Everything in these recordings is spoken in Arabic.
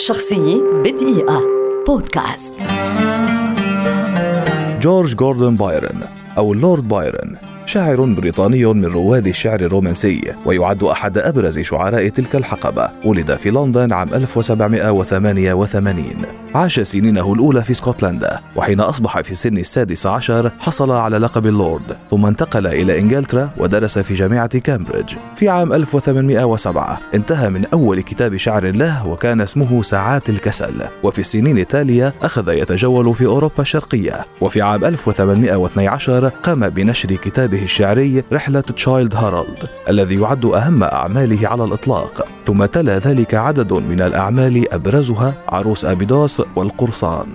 شخصية بدقيقة. بودكاست. جورج جوردن بايرن أو اللورد بايرن. شاعر بريطاني من رواد الشعر الرومانسي ويعد أحد أبرز شعراء تلك الحقبة. ولد في لندن عام 1788 عاش سنينه الأولى في اسكتلندا وحين أصبح في سن السادس عشر حصل على لقب اللورد. ثم انتقل إلى إنجلترا ودرس في جامعة كامبريدج. في عام 1807 انتهى من أول كتاب شعر له وكان اسمه ساعات الكسل. وفي السنين التالية أخذ يتجول في أوروبا الشرقية. وفي عام 1812 قام بنشر كتابه الشعري رحلة تشايلد هارالد الذي يعد أهم أعماله على الإطلاق. ثم تلا ذلك عدد من الأعمال أبرزها عروس أبيدوس والقرصان.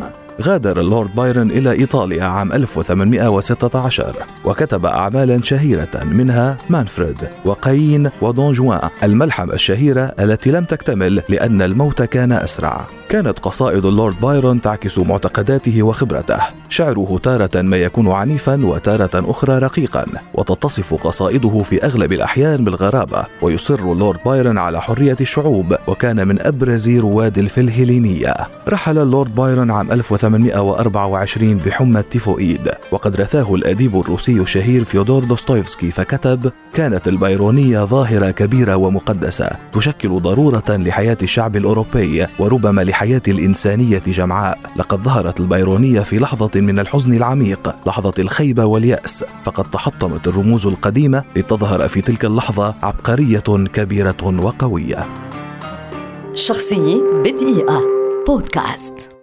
غادر اللورد بايرن إلى إيطاليا عام 1816 وكتب أعمالا شهيرة منها مانفريد وقايين ودون جوان الملحمة الشهيرة التي لم تكتمل لأن الموت كان أسرع. كانت قصائد اللورد بايرون تعكس معتقداته وخبرته. شعره تارة ما يكون عنيفا وتارة أخرى رقيقا وتتصف قصائده في أغلب الأحيان بالغرابة ويصر اللورد بايرون على حرية الشعوب وكان من أبرز رواد الفلهلينية رحل اللورد بايرون عام 1824 بحمى التيفوئيد وقد رثاه الأديب الروسي الشهير فيودور دوستويفسكي فكتب كانت البايرونية ظاهرة كبيرة ومقدسة تشكل ضرورة لحياة الشعب الأوروبي وربما لحياة الإنسانية جمعاء. لقد ظهرت البايرونية في لحظة من الحزن العميق لحظة الخيبة واليأس. فقد تحطمت الرموز القديمة لتظهر في تلك اللحظة عبقرية كبيرة وقوية. شخصية بدقيقة. بودكاست.